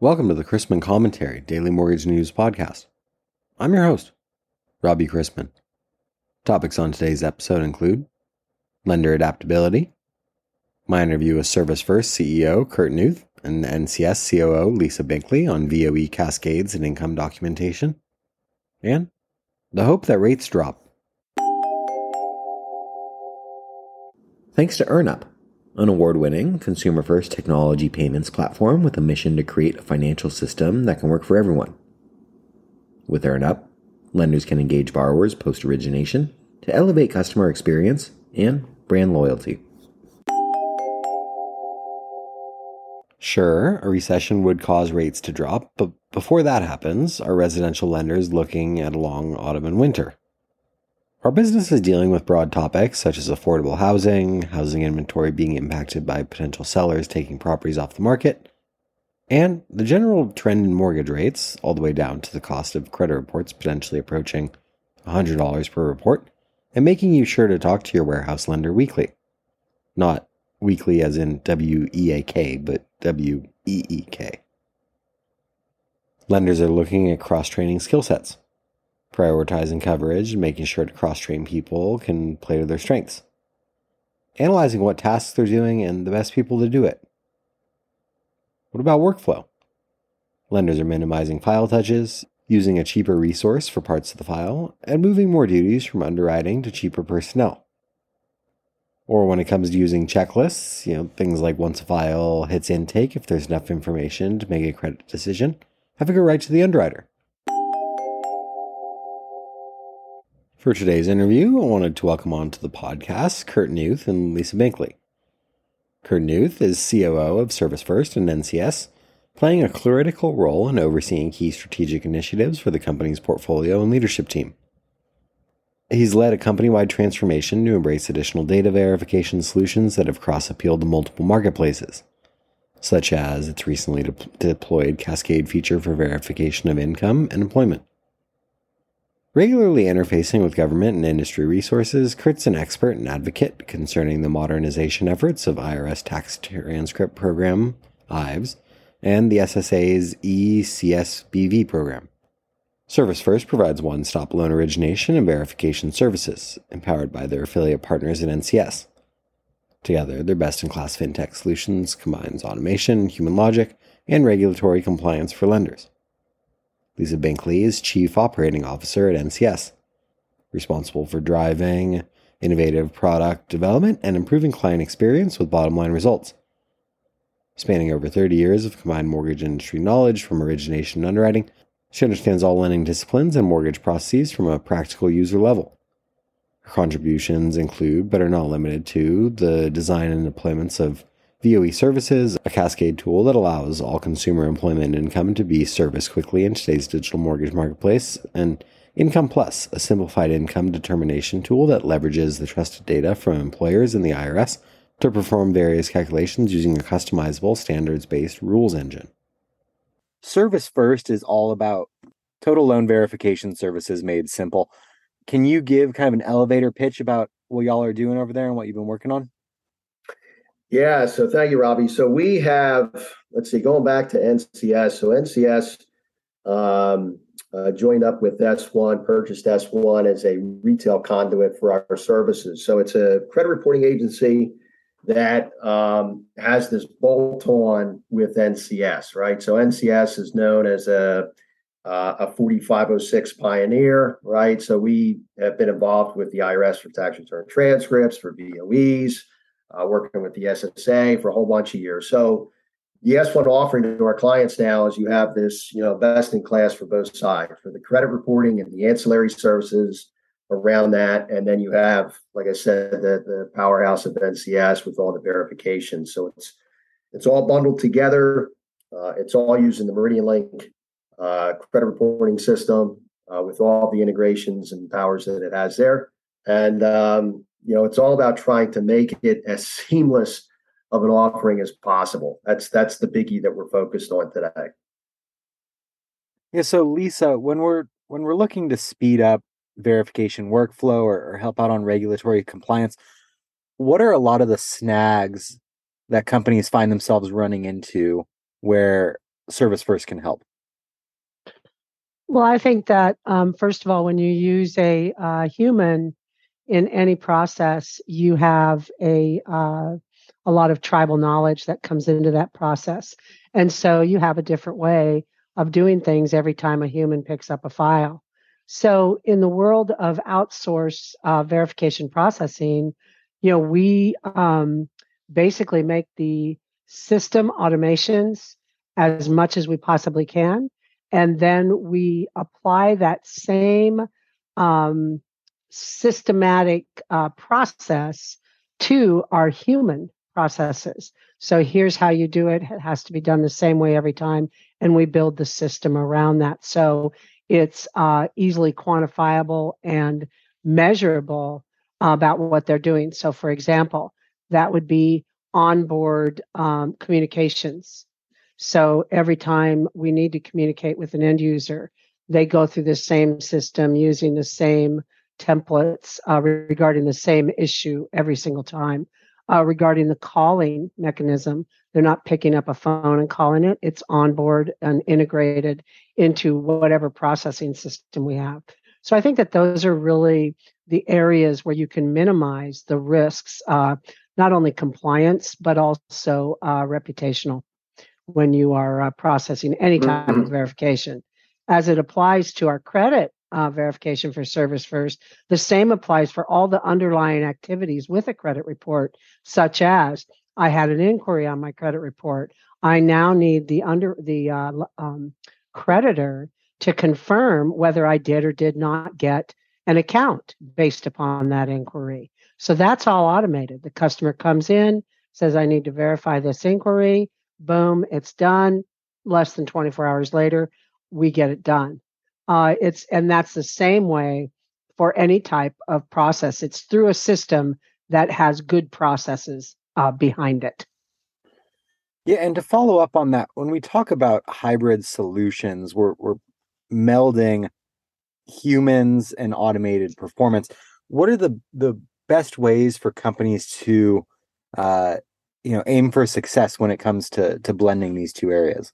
Welcome to the Chrisman Commentary Daily Mortgage News Podcast. I'm your host, Robbie Chrisman. Topics on today's episode include lender adaptability, my interview with Service First CEO Kurt Knuth and NCS COO Lisa Binkley on VOE cascades and income documentation, and the hope that rates drop. Thanks to EarnUp an award winning, consumer first technology payments platform with a mission to create a financial system that can work for everyone. With EarnUp, lenders can engage borrowers post origination to elevate customer experience and brand loyalty. Sure, a recession would cause rates to drop, but before that happens, are residential lenders looking at a long autumn and winter? Our business is dealing with broad topics such as affordable housing, housing inventory being impacted by potential sellers taking properties off the market, and the general trend in mortgage rates, all the way down to the cost of credit reports potentially approaching $100 per report, and making you sure to talk to your warehouse lender weekly. Not weekly as in W E A K, but W E E K. Lenders are looking at cross training skill sets prioritizing coverage, and making sure to cross train people can play to their strengths, analyzing what tasks they're doing and the best people to do it. What about workflow? Lenders are minimizing file touches, using a cheaper resource for parts of the file, and moving more duties from underwriting to cheaper personnel. Or when it comes to using checklists, you know, things like once a file hits intake, if there's enough information to make a credit decision, having a right to the underwriter. For today's interview, I wanted to welcome onto the podcast Kurt Knuth and Lisa Binkley. Kurt Knuth is COO of Service First and NCS, playing a critical role in overseeing key strategic initiatives for the company's portfolio and leadership team. He's led a company wide transformation to embrace additional data verification solutions that have cross appealed to multiple marketplaces, such as its recently de- deployed Cascade feature for verification of income and employment. Regularly interfacing with government and industry resources, Kurt's an expert and advocate concerning the modernization efforts of IRS Tax Transcript Program, IVES, and the SSA's eCBSV program. Service First provides one stop loan origination and verification services, empowered by their affiliate partners at NCS. Together, their best in class fintech solutions combines automation, human logic, and regulatory compliance for lenders. Lisa Binkley is Chief Operating Officer at NCS, responsible for driving innovative product development and improving client experience with bottom line results. Spanning over 30 years of combined mortgage industry knowledge from origination and underwriting, she understands all lending disciplines and mortgage processes from a practical user level. Her contributions include, but are not limited to, the design and deployments of VOE Services, a cascade tool that allows all consumer employment income to be serviced quickly in today's digital mortgage marketplace, and Income Plus, a simplified income determination tool that leverages the trusted data from employers and the IRS to perform various calculations using a customizable standards based rules engine. Service First is all about total loan verification services made simple. Can you give kind of an elevator pitch about what y'all are doing over there and what you've been working on? Yeah, so thank you, Robbie. So we have, let's see, going back to NCS. So NCS um, uh, joined up with S1, purchased S1 as a retail conduit for our services. So it's a credit reporting agency that um, has this bolt on with NCS, right? So NCS is known as a uh, a 4506 pioneer, right? So we have been involved with the IRS for tax return transcripts, for VOEs, uh, working with the SSA for a whole bunch of years. So the S1 offering to our clients now is you have this, you know, best in class for both sides for the credit reporting and the ancillary services around that. And then you have, like I said, the, the powerhouse of NCS with all the verification. So it's it's all bundled together. Uh, it's all using the MeridianLink uh, credit reporting system uh, with all the integrations and powers that it has there. And um, you know, it's all about trying to make it as seamless of an offering as possible. That's that's the biggie that we're focused on today. Yeah. So Lisa, when we're when we're looking to speed up verification workflow or, or help out on regulatory compliance, what are a lot of the snags that companies find themselves running into where Service First can help? Well, I think that um, first of all, when you use a uh, human in any process, you have a uh, a lot of tribal knowledge that comes into that process, and so you have a different way of doing things every time a human picks up a file. So, in the world of outsource uh, verification processing, you know, we um, basically make the system automations as much as we possibly can and then we apply that same um, systematic uh, process to our human processes. So here's how you do it. It has to be done the same way every time. And we build the system around that. So it's uh, easily quantifiable and measurable about what they're doing. So, for example, that would be onboard um, communications. So every time we need to communicate with an end user, they go through the same system using the same templates uh, regarding the same issue every single time. Uh, regarding the calling mechanism, they're not picking up a phone and calling it. It's onboard and integrated into whatever processing system we have. So I think that those are really the areas where you can minimize the risks, uh, not only compliance, but also uh, reputational when you are uh, processing any type mm-hmm. of verification. As it applies to our credit uh, verification for Service First, the same applies for all the underlying activities with a credit report, such as I had an inquiry on my credit report. I now need the under the uh, um, creditor to confirm whether I did or did not get an account based upon that inquiry. So that's all automated. The customer comes in, says, I need to verify this inquiry boom, it's done. Less than 24 hours later, we get it done. Uh, it's and that's the same way for any type of process. It's through a system that has good processes uh, behind it. Yeah, and to follow up on that, when we talk about hybrid solutions, we're, we're melding humans and automated performance. What are the the best ways for companies to uh, you know aim for success when it comes to to blending these two areas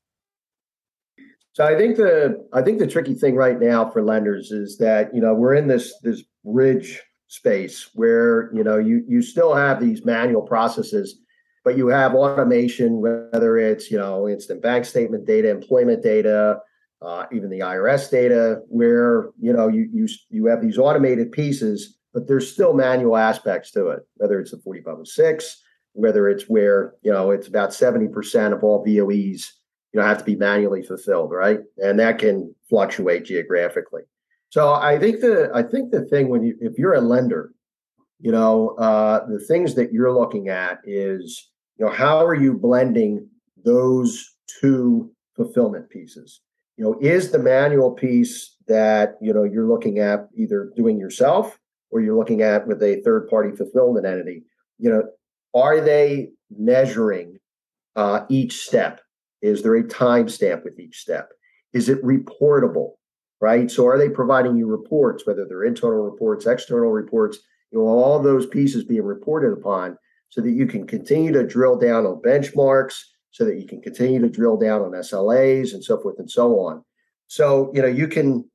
so i think the i think the tricky thing right now for lenders is that you know we're in this this bridge space where you know you you still have these manual processes but you have automation whether it's you know instant bank statement data employment data uh, even the irs data where you know you you you have these automated pieces but there's still manual aspects to it whether it's the 4506 whether it's where you know it's about 70% of all voes you know have to be manually fulfilled right? And that can fluctuate geographically. So i think the i think the thing when you if you're a lender you know uh, the things that you're looking at is you know how are you blending those two fulfillment pieces? You know is the manual piece that you know you're looking at either doing yourself or you're looking at with a third party fulfillment entity you know are they measuring uh, each step? Is there a timestamp with each step? Is it reportable? Right. So are they providing you reports, whether they're internal reports, external reports, you know, all those pieces being reported upon so that you can continue to drill down on benchmarks, so that you can continue to drill down on SLAs and so forth and so on. So, you know, you can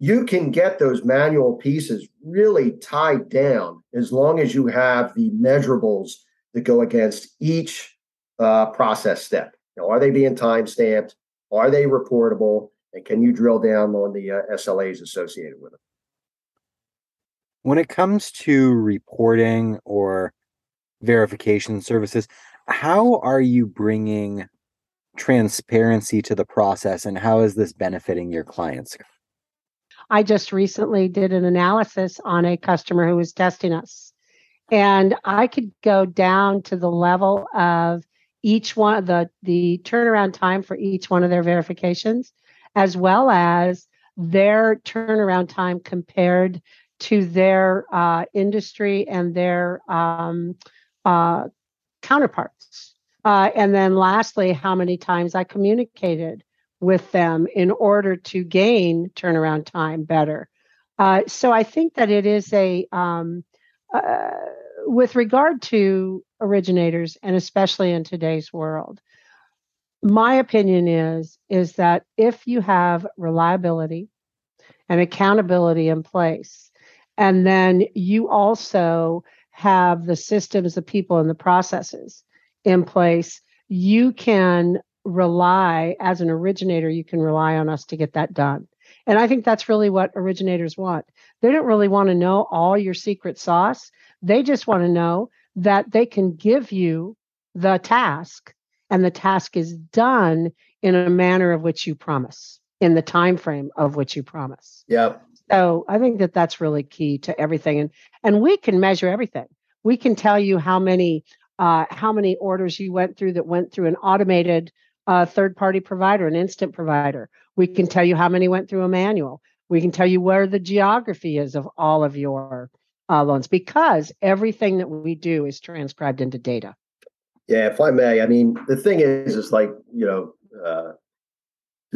you can get those manual pieces really tied down as long as you have the measurables that go against each uh, process step. You know, are they being time stamped? Are they reportable? And can you drill down on the uh, SLAs associated with them? When it comes to reporting or verification services, how are you bringing transparency to the process and how is this benefiting your clients? I just recently did an analysis on a customer who was testing us and I could go down to the level of each one the the turnaround time for each one of their verifications, as well as their turnaround time compared to their uh, industry and their um, uh, counterparts. Uh, and then lastly, how many times I communicated with them in order to gain turnaround time better. Uh, so I think that it is a um, uh, with regard to originators, and especially in today's world, my opinion is is that if you have reliability and accountability in place and then you also have the systems the people and the processes in place you can rely as an originator you can rely on us to get that done. And i think that's really what originators want. They don't really want to know all your secret sauce. They just want to know that they can give you the task and the task is done in a manner of which you promise in the time frame of which you promise yeah so i think that that's really key to everything and and we can measure everything we can tell you how many uh, how many orders you went through that went through an automated uh, third party provider, an instant provider. We can tell you how many went through a manual. We can tell you where the geography is of all of your uh, loans because everything that we do is transcribed into data. Yeah, if I may, I mean, the thing is, is like, you know, uh,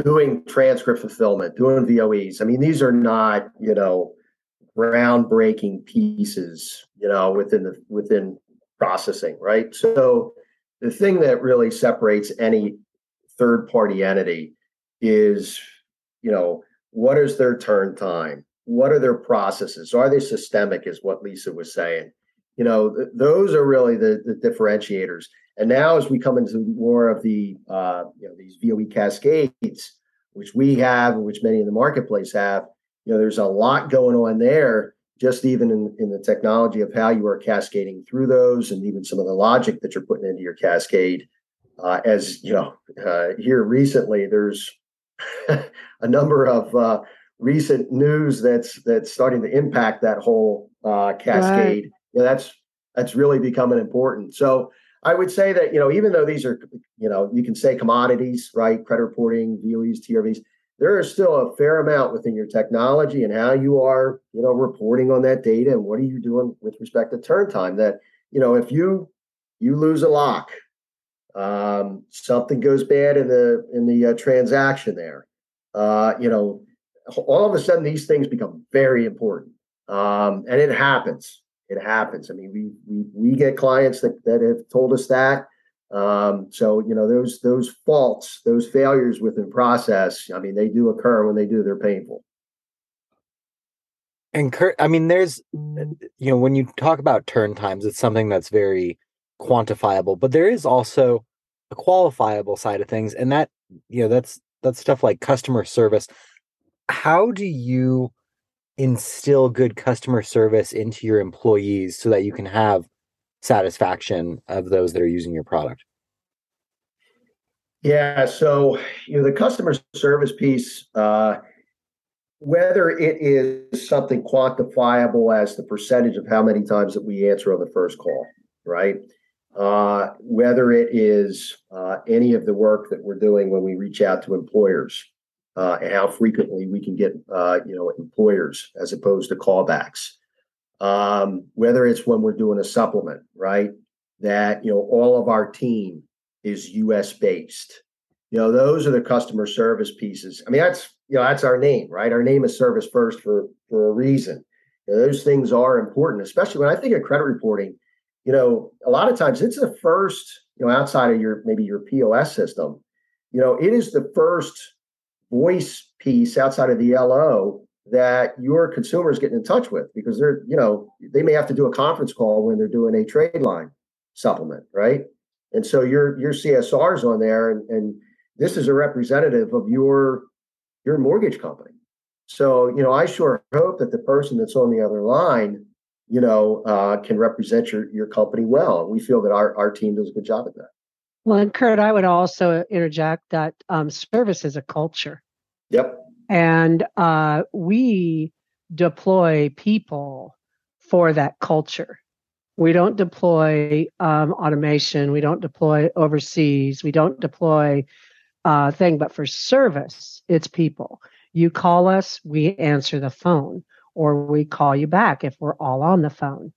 doing transcript fulfillment, doing VOEs. I mean, these are not, you know, groundbreaking pieces, you know, within the within processing, right? So the thing that really separates any third party entity is, you know, what is their turn time? What are their processes? Are they systemic, is what Lisa was saying. You know, th- those are really the, the differentiators. And now, as we come into more of the, uh, you know, these VOE cascades, which we have, which many in the marketplace have, you know, there's a lot going on there just even in, in the technology of how you are cascading through those and even some of the logic that you're putting into your cascade uh, as you know uh, here recently there's a number of uh, recent news that's that's starting to impact that whole uh, cascade right. yeah, that's that's really becoming important so i would say that you know even though these are you know you can say commodities right credit reporting voes trvs there is still a fair amount within your technology and how you are, you know, reporting on that data and what are you doing with respect to turn time that, you know, if you you lose a lock, um, something goes bad in the in the uh, transaction there, uh, you know, all of a sudden these things become very important. Um, and it happens. It happens. I mean, we we we get clients that that have told us that um, so you know those those faults, those failures within process. I mean, they do occur when they do. They're painful. And Kurt, I mean, there's you know when you talk about turn times, it's something that's very quantifiable, but there is also a qualifiable side of things, and that you know that's that's stuff like customer service. How do you instill good customer service into your employees so that you can have satisfaction of those that are using your product? Yeah, so you know the customer service piece, uh, whether it is something quantifiable as the percentage of how many times that we answer on the first call, right? Uh, whether it is uh, any of the work that we're doing when we reach out to employers uh, and how frequently we can get uh, you know employers as opposed to callbacks um, whether it's when we're doing a supplement, right? That you know all of our team is U.S. based. You know, those are the customer service pieces. I mean, that's you know that's our name, right? Our name is Service First for for a reason. You know, those things are important, especially when I think of credit reporting. You know, a lot of times it's the first, you know, outside of your maybe your POS system. You know, it is the first voice piece outside of the LO that your consumers getting in touch with because they're, you know, they may have to do a conference call when they're doing a trade line supplement, right? And so your your CSR's on there, and, and this is a representative of your your mortgage company. So you know, I sure hope that the person that's on the other line, you know, uh, can represent your your company well. We feel that our our team does a good job at that. Well, and Kurt, I would also interject that um, service is a culture. Yep. And uh, we deploy people for that culture. We don't deploy um, automation. We don't deploy overseas. We don't deploy uh, thing. But for service, it's people. You call us, we answer the phone, or we call you back if we're all on the phone.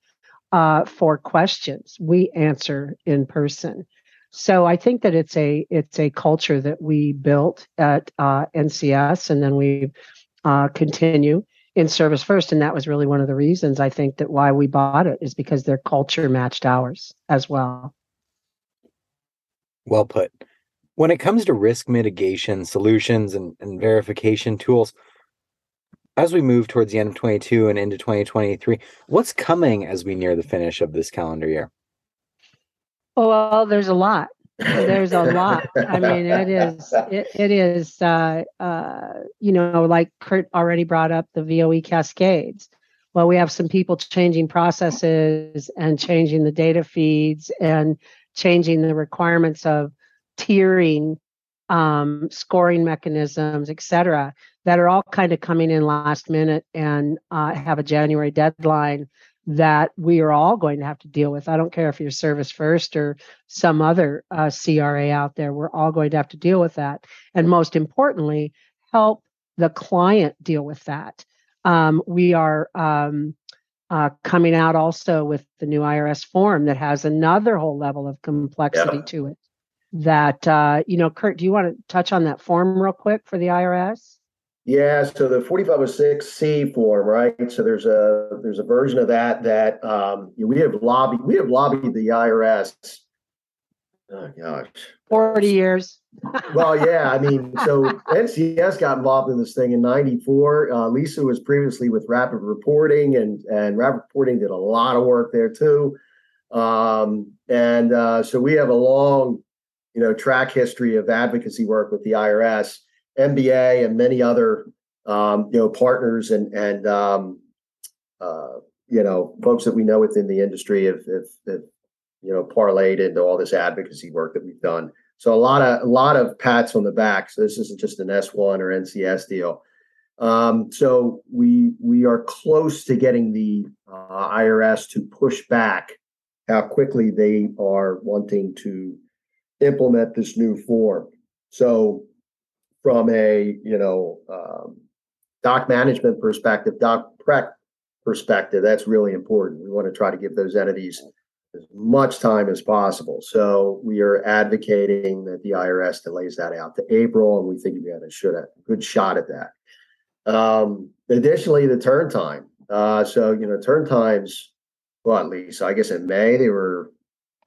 Uh, for questions, we answer in person. So I think that it's a it's a culture that we built at uh, NCS, and then we uh, continue in service first, and that was really one of the reasons I think that why we bought it is because their culture matched ours as well. Well put. When it comes to risk mitigation solutions and, and verification tools, as we move towards the end of 22 and into 2023, what's coming as we near the finish of this calendar year? Oh, well, there's a lot. There's a lot. I mean, it is, it, it is, uh, uh, you know, like Kurt already brought up the VOE cascades. Well, we have some people changing processes and changing the data feeds and changing the requirements of tiering, um, scoring mechanisms, et cetera, that are all kind of coming in last minute and uh, have a January deadline that we are all going to have to deal with. I don't care if you're Service First or some other uh, CRA out there, we're all going to have to deal with that. And most importantly, help the client deal with that. Um, we are um, uh, coming out also with the new IRS form that has another whole level of complexity yeah. to it. That, uh, you know, Kurt, do you want to touch on that form real quick for the IRS? Yeah, so the 4506C form, right? So there's a there's a version of that that um, we have lobbied we have lobbied the IRS. Oh gosh, forty years. well, yeah, I mean, so NCS got involved in this thing in '94. Uh, Lisa was previously with Rapid Reporting, and and Rapid Reporting did a lot of work there too. Um, and uh, so we have a long, you know, track history of advocacy work with the IRS. MBA and many other um, you know partners and and um, uh, you know folks that we know within the industry have, have, have, you know parlayed into all this advocacy work that we've done. So a lot of a lot of pats on the back. So this isn't just an S1 or NCS deal. Um, so we we are close to getting the uh, IRS to push back how quickly they are wanting to implement this new form. So from a you know um, doc management perspective, doc prep perspective, that's really important. We want to try to give those entities as much time as possible. So we are advocating that the IRS delays that out to April, and we think we have a should a good shot at that. Um, additionally, the turn time. Uh, so you know, turn times. Well, at least I guess in May they were.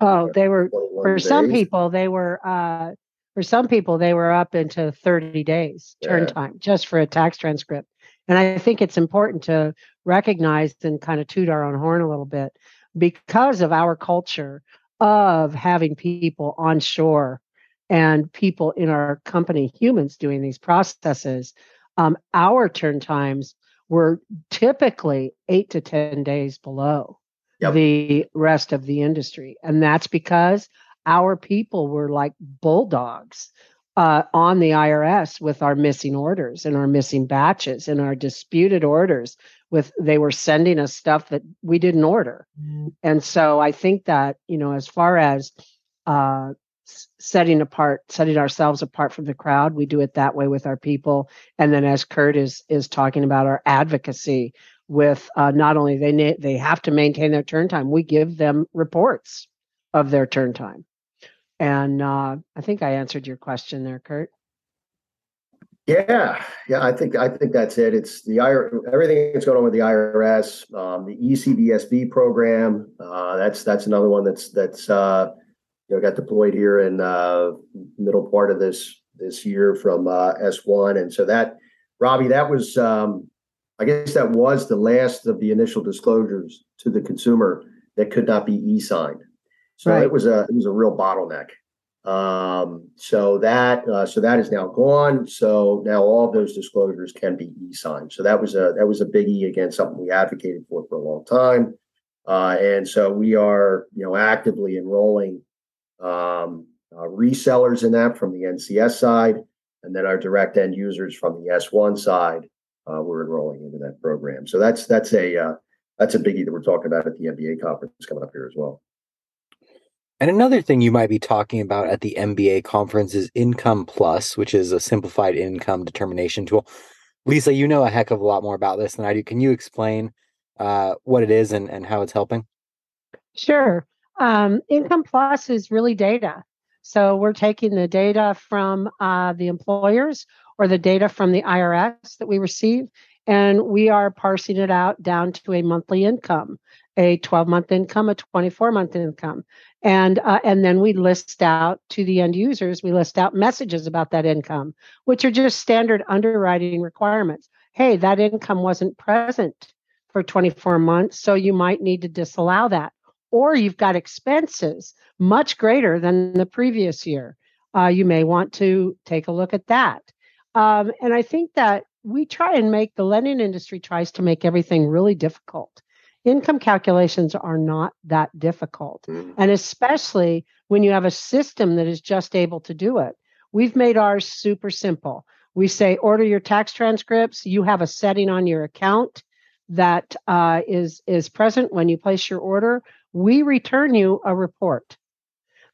Oh, they were for days. some people. They were uh, for some people they were up into 30 days turn yeah. time just for a tax transcript and i think it's important to recognize and kind of toot our own horn a little bit because of our culture of having people on shore and people in our company humans doing these processes um, our turn times were typically eight to ten days below yep. the rest of the industry and that's because our people were like bulldogs uh, on the IRS with our missing orders and our missing batches and our disputed orders. With they were sending us stuff that we didn't order, mm-hmm. and so I think that you know, as far as uh, setting apart, setting ourselves apart from the crowd, we do it that way with our people. And then, as Kurt is is talking about our advocacy with uh, not only they they have to maintain their turn time, we give them reports of their turn time and uh, I think I answered your question there, Kurt. Yeah, yeah, I think I think that's it. It's the IR, everything that's going on with the IRS, um, the ECDSB program. Uh, that's that's another one that's that's uh, you know got deployed here in uh, middle part of this this year from uh, S1, and so that Robbie, that was um, I guess that was the last of the initial disclosures to the consumer that could not be e-signed. So right. it was a it was a real bottleneck. Um, so that uh, so that is now gone. So now all of those disclosures can be e-signed. So that was a that was a biggie again, something we advocated for for a long time. Uh, and so we are you know actively enrolling um, uh, resellers in that from the NCS side, and then our direct end users from the S1 side. Uh, we're enrolling into that program. So that's that's a uh, that's a biggie that we're talking about at the MBA conference coming up here as well. And another thing you might be talking about at the MBA conference is Income Plus, which is a simplified income determination tool. Lisa, you know a heck of a lot more about this than I do. Can you explain uh, what it is and, and how it's helping? Sure. Um, Income Plus is really data. So we're taking the data from uh, the employers or the data from the IRS that we receive, and we are parsing it out down to a monthly income a 12 month income, a 24 month income. And, uh, and then we list out to the end users, we list out messages about that income, which are just standard underwriting requirements. Hey, that income wasn't present for 24 months, so you might need to disallow that. Or you've got expenses much greater than the previous year. Uh, you may want to take a look at that. Um, and I think that we try and make the lending industry tries to make everything really difficult. Income calculations are not that difficult. Mm. And especially when you have a system that is just able to do it. We've made ours super simple. We say order your tax transcripts. You have a setting on your account that uh, is is present when you place your order. We return you a report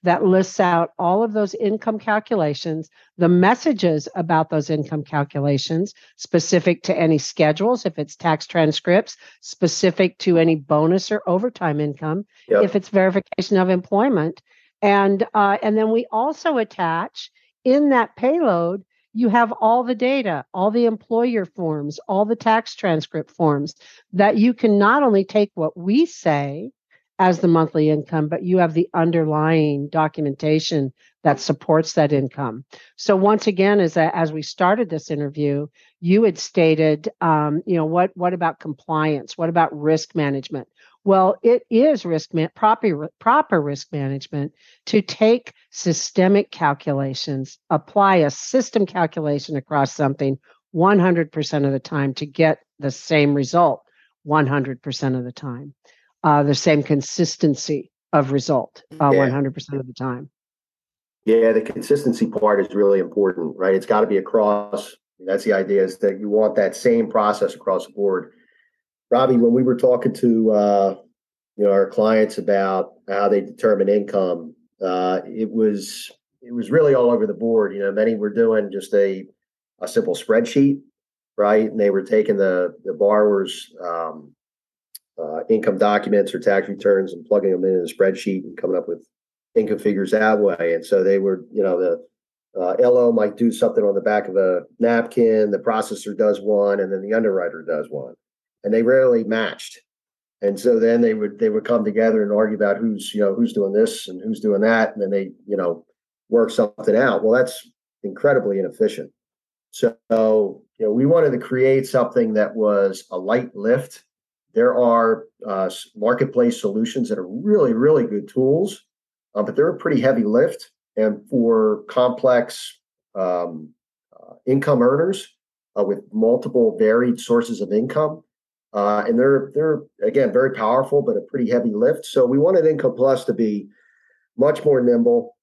that lists out all of those income calculations, the messages about those income calculations, specific to any schedules, if it's tax transcripts, specific to any bonus or overtime income, yep. if it's verification of employment. And uh, and then we also attach in that payload you have all the data, all the employer forms, all the tax transcript forms that you can not only take what we say as the monthly income, but you have the underlying documentation that supports that income. So once again, as as we started this interview, you had stated, um, you know, what what about compliance? What about risk management? Well, it is risk man- proper proper risk management to take systemic calculations, apply a system calculation across something 100% of the time to get the same result 100% of the time uh, the same consistency of result uh, yeah. 100% of the time. Yeah, the consistency part is really important, right? It's got to be across. That's the idea is that you want that same process across the board. Robbie, when we were talking to uh, you know our clients about how they determine income, uh, it was it was really all over the board. You know, many were doing just a a simple spreadsheet, right? And they were taking the the borrower's um, uh, income documents or tax returns and plugging them in a spreadsheet and coming up with income figures that way. And so they were, you know, the uh, LO might do something on the back of a napkin, the processor does one, and then the underwriter does one, and they rarely matched. And so then they would they would come together and argue about who's you know who's doing this and who's doing that, and then they you know work something out. Well, that's incredibly inefficient. So you know we wanted to create something that was a light lift there are uh, marketplace solutions that are really, really good tools, uh, but they're a pretty heavy lift. And for complex um, uh, income earners uh, with multiple varied sources of income, uh, and they're they're again very powerful, but a pretty heavy lift. So we wanted Income Plus to be much more nimble,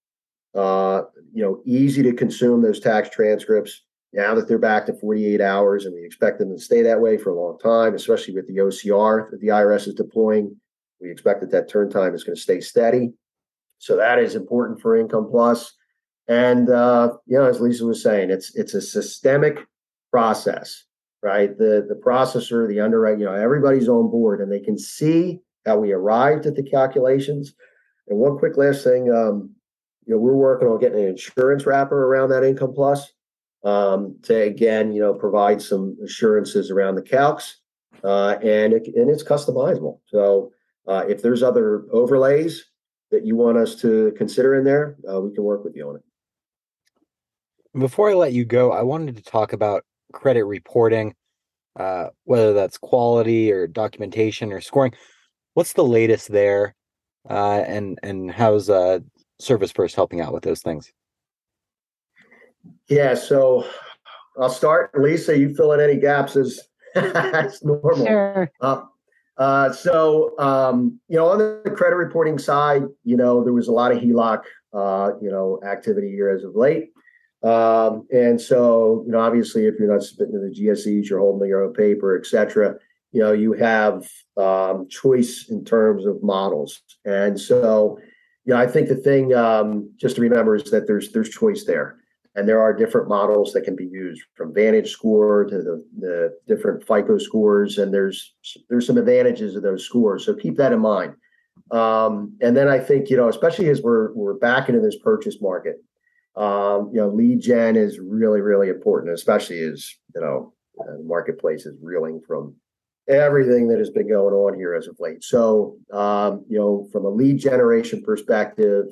uh, you know, easy to consume those tax transcripts now that they're back to 48 hours, and we expect them to stay that way for a long time, especially with the OCR that the IRS is deploying. We expect that that turn time is going to stay steady. So that is important for Income Plus. And uh, you know, as Lisa was saying, it's it's a systemic process, right? The the processor, the underwriter, you know, everybody's on board, and they can see how we arrived at the calculations. And one quick last thing, um, you know, we're working on getting an insurance wrapper around that Income Plus um, to again, you know, provide some assurances around the calcs, uh, and it, and it's customizable. So uh, if there's other overlays that you want us to consider in there, uh, we can work with you on it. Before I let you go, I wanted to talk about credit reporting, uh, whether that's quality or documentation or scoring. What's the latest there, uh, and and how's uh, Service First helping out with those things? Yeah, so I'll start. Lisa, you fill in any gaps as, as normal. Sure. Uh, uh, so, um, you know, on the credit reporting side, you know, there was a lot of HELOC, uh, you know, activity here as of late. Um, and so, you know, obviously, if you're not submitting to the GSEs, you're holding your own paper, et cetera, you know, you have um, choice in terms of models. And so, you know, I think the thing um, just to remember is that there's there's choice there and there are different models that can be used from VantageScore to the, the different FICO scores, and there's there's some advantages of those scores. So keep that in mind. Um, and then I think you know, especially as we're we're back into this purchase market, um, you know, lead gen is really really important, especially as you know, the marketplace is reeling from everything that has been going on here as of late. So, um, you know, from a lead generation perspective,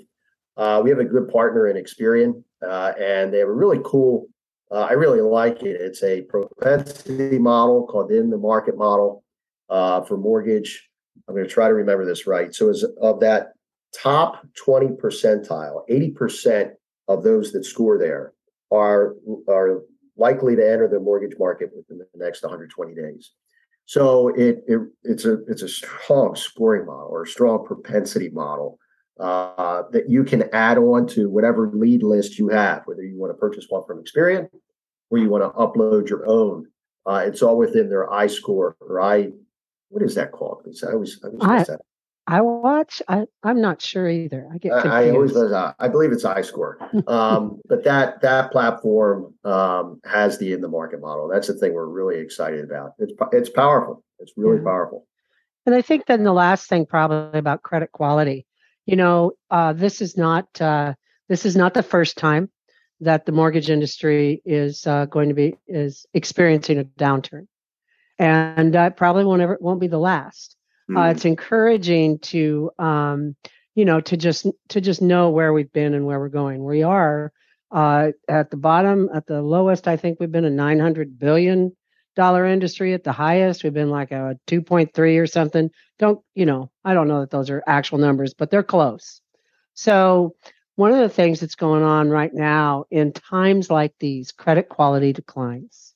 uh, we have a good partner in Experian, uh, and they have a really cool. Uh, I really like it. It's a propensity model called in the market model uh, for mortgage. I'm going to try to remember this right. So, as of that top 20 percentile, 80 percent of those that score there are are likely to enter the mortgage market within the next 120 days. So it, it it's a it's a strong scoring model or a strong propensity model uh, that you can add on to whatever lead list you have, whether you want to purchase one from Experian or you want to upload your own. Uh, it's all within their iScore or I. What is that called? I always I always I, I watch. I I'm not sure either. I get confused. I, I always. Uh, I believe it's iScore, um, but that that platform um, has the in the market model. That's the thing we're really excited about. It's it's powerful. It's really yeah. powerful. And I think then the last thing probably about credit quality. You know, uh, this is not uh, this is not the first time that the mortgage industry is uh, going to be is experiencing a downturn, and uh, probably won't ever won't be the last. Uh, it's encouraging to um, you know to just to just know where we've been and where we're going. We are uh, at the bottom, at the lowest. I think we've been a 900 billion dollar industry. At the highest, we've been like a 2.3 or something. Don't you know? I don't know that those are actual numbers, but they're close. So one of the things that's going on right now in times like these, credit quality declines.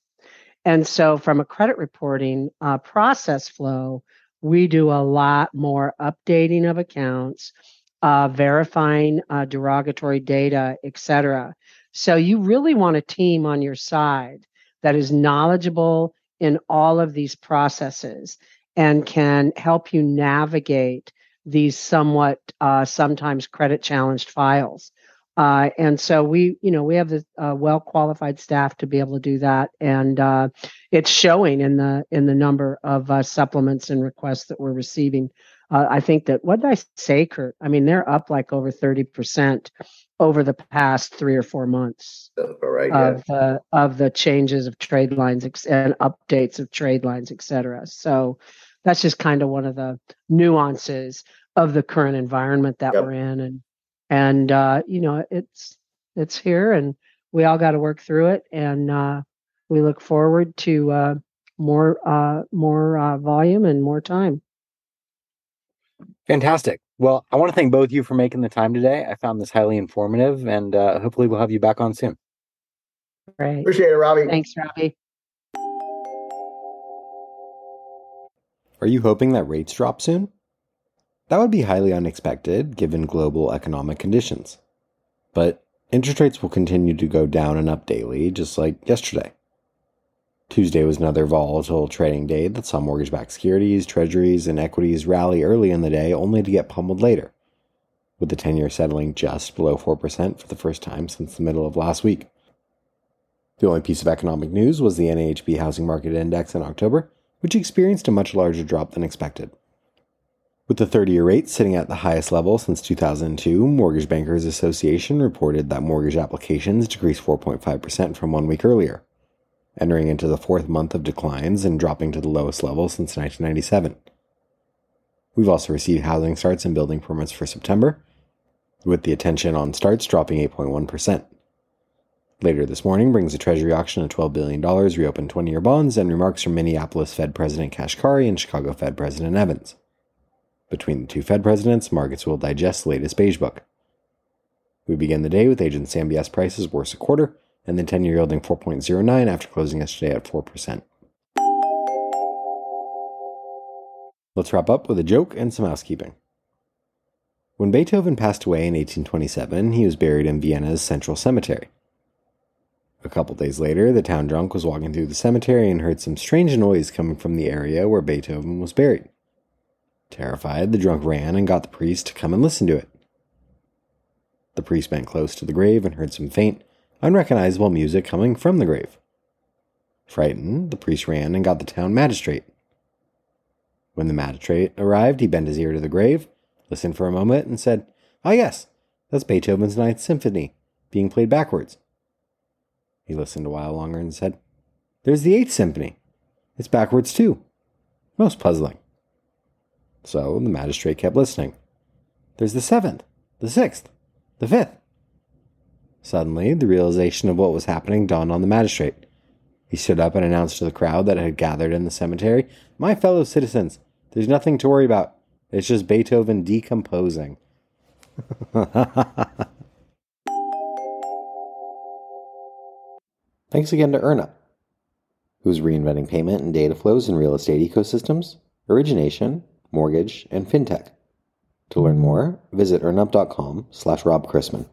And so, from a credit reporting uh, process flow, we do a lot more updating of accounts, uh, verifying uh, derogatory data, etc. So you really want a team on your side that is knowledgeable in all of these processes and can help you navigate these somewhat uh, sometimes credit challenged files. Uh, and so we, you know, we have the uh, well qualified staff to be able to do that, and uh, it's showing in the in the number of uh, supplements and requests that we're receiving. Uh, I think that what did I say, Kurt? I mean, they're up like over thirty percent over the past three or four months right, of yeah. the of the changes of trade lines and updates of trade lines, et cetera. So that's just kind of one of the nuances of the current environment that yep. we're in, and and uh, you know it's it's here and we all got to work through it and uh, we look forward to uh, more uh, more uh, volume and more time. Fantastic. Well i want to thank both of you for making the time today. I found this highly informative and uh, hopefully we'll have you back on soon. Great. appreciate it robbie. Thanks robbie. Are you hoping that rates drop soon that would be highly unexpected given global economic conditions. But interest rates will continue to go down and up daily, just like yesterday. Tuesday was another volatile trading day that saw mortgage backed securities, treasuries, and equities rally early in the day only to get pummeled later, with the 10 year settling just below 4% for the first time since the middle of last week. The only piece of economic news was the NAHB Housing Market Index in October, which experienced a much larger drop than expected. With the 30 year rate sitting at the highest level since 2002, Mortgage Bankers Association reported that mortgage applications decreased 4.5% from one week earlier, entering into the fourth month of declines and dropping to the lowest level since 1997. We've also received housing starts and building permits for September, with the attention on starts dropping 8.1%. Later this morning brings a Treasury auction of $12 billion, reopened 20 year bonds, and remarks from Minneapolis Fed President Kashkari and Chicago Fed President Evans. Between the two Fed presidents, markets will digest the latest beige book. We begin the day with agency MBS prices worse a quarter, and the 10 year yielding 4.09 after closing yesterday at 4%. Let's wrap up with a joke and some housekeeping. When Beethoven passed away in 1827, he was buried in Vienna's Central Cemetery. A couple days later, the town drunk was walking through the cemetery and heard some strange noise coming from the area where Beethoven was buried. Terrified, the drunk ran and got the priest to come and listen to it. The priest bent close to the grave and heard some faint, unrecognizable music coming from the grave. Frightened, the priest ran and got the town magistrate. When the magistrate arrived, he bent his ear to the grave, listened for a moment, and said, Ah, yes, that's Beethoven's Ninth Symphony, being played backwards. He listened a while longer and said, There's the Eighth Symphony. It's backwards, too. Most puzzling. So the magistrate kept listening. There's the seventh, the sixth, the fifth. Suddenly, the realization of what was happening dawned on the magistrate. He stood up and announced to the crowd that had gathered in the cemetery My fellow citizens, there's nothing to worry about. It's just Beethoven decomposing. Thanks again to EarnUp, who's reinventing payment and data flows in real estate ecosystems, origination, mortgage, and fintech. To learn more, visit earnup.com slash Rob Chrisman.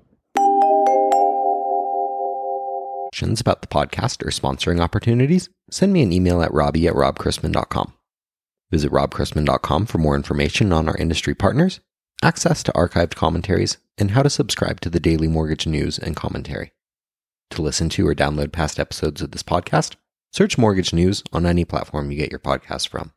Questions about the podcast or sponsoring opportunities? Send me an email at robbie at robchrisman.com. Visit robchrisman.com for more information on our industry partners, access to archived commentaries, and how to subscribe to the daily mortgage news and commentary. To listen to or download past episodes of this podcast, search Mortgage News on any platform you get your podcast from.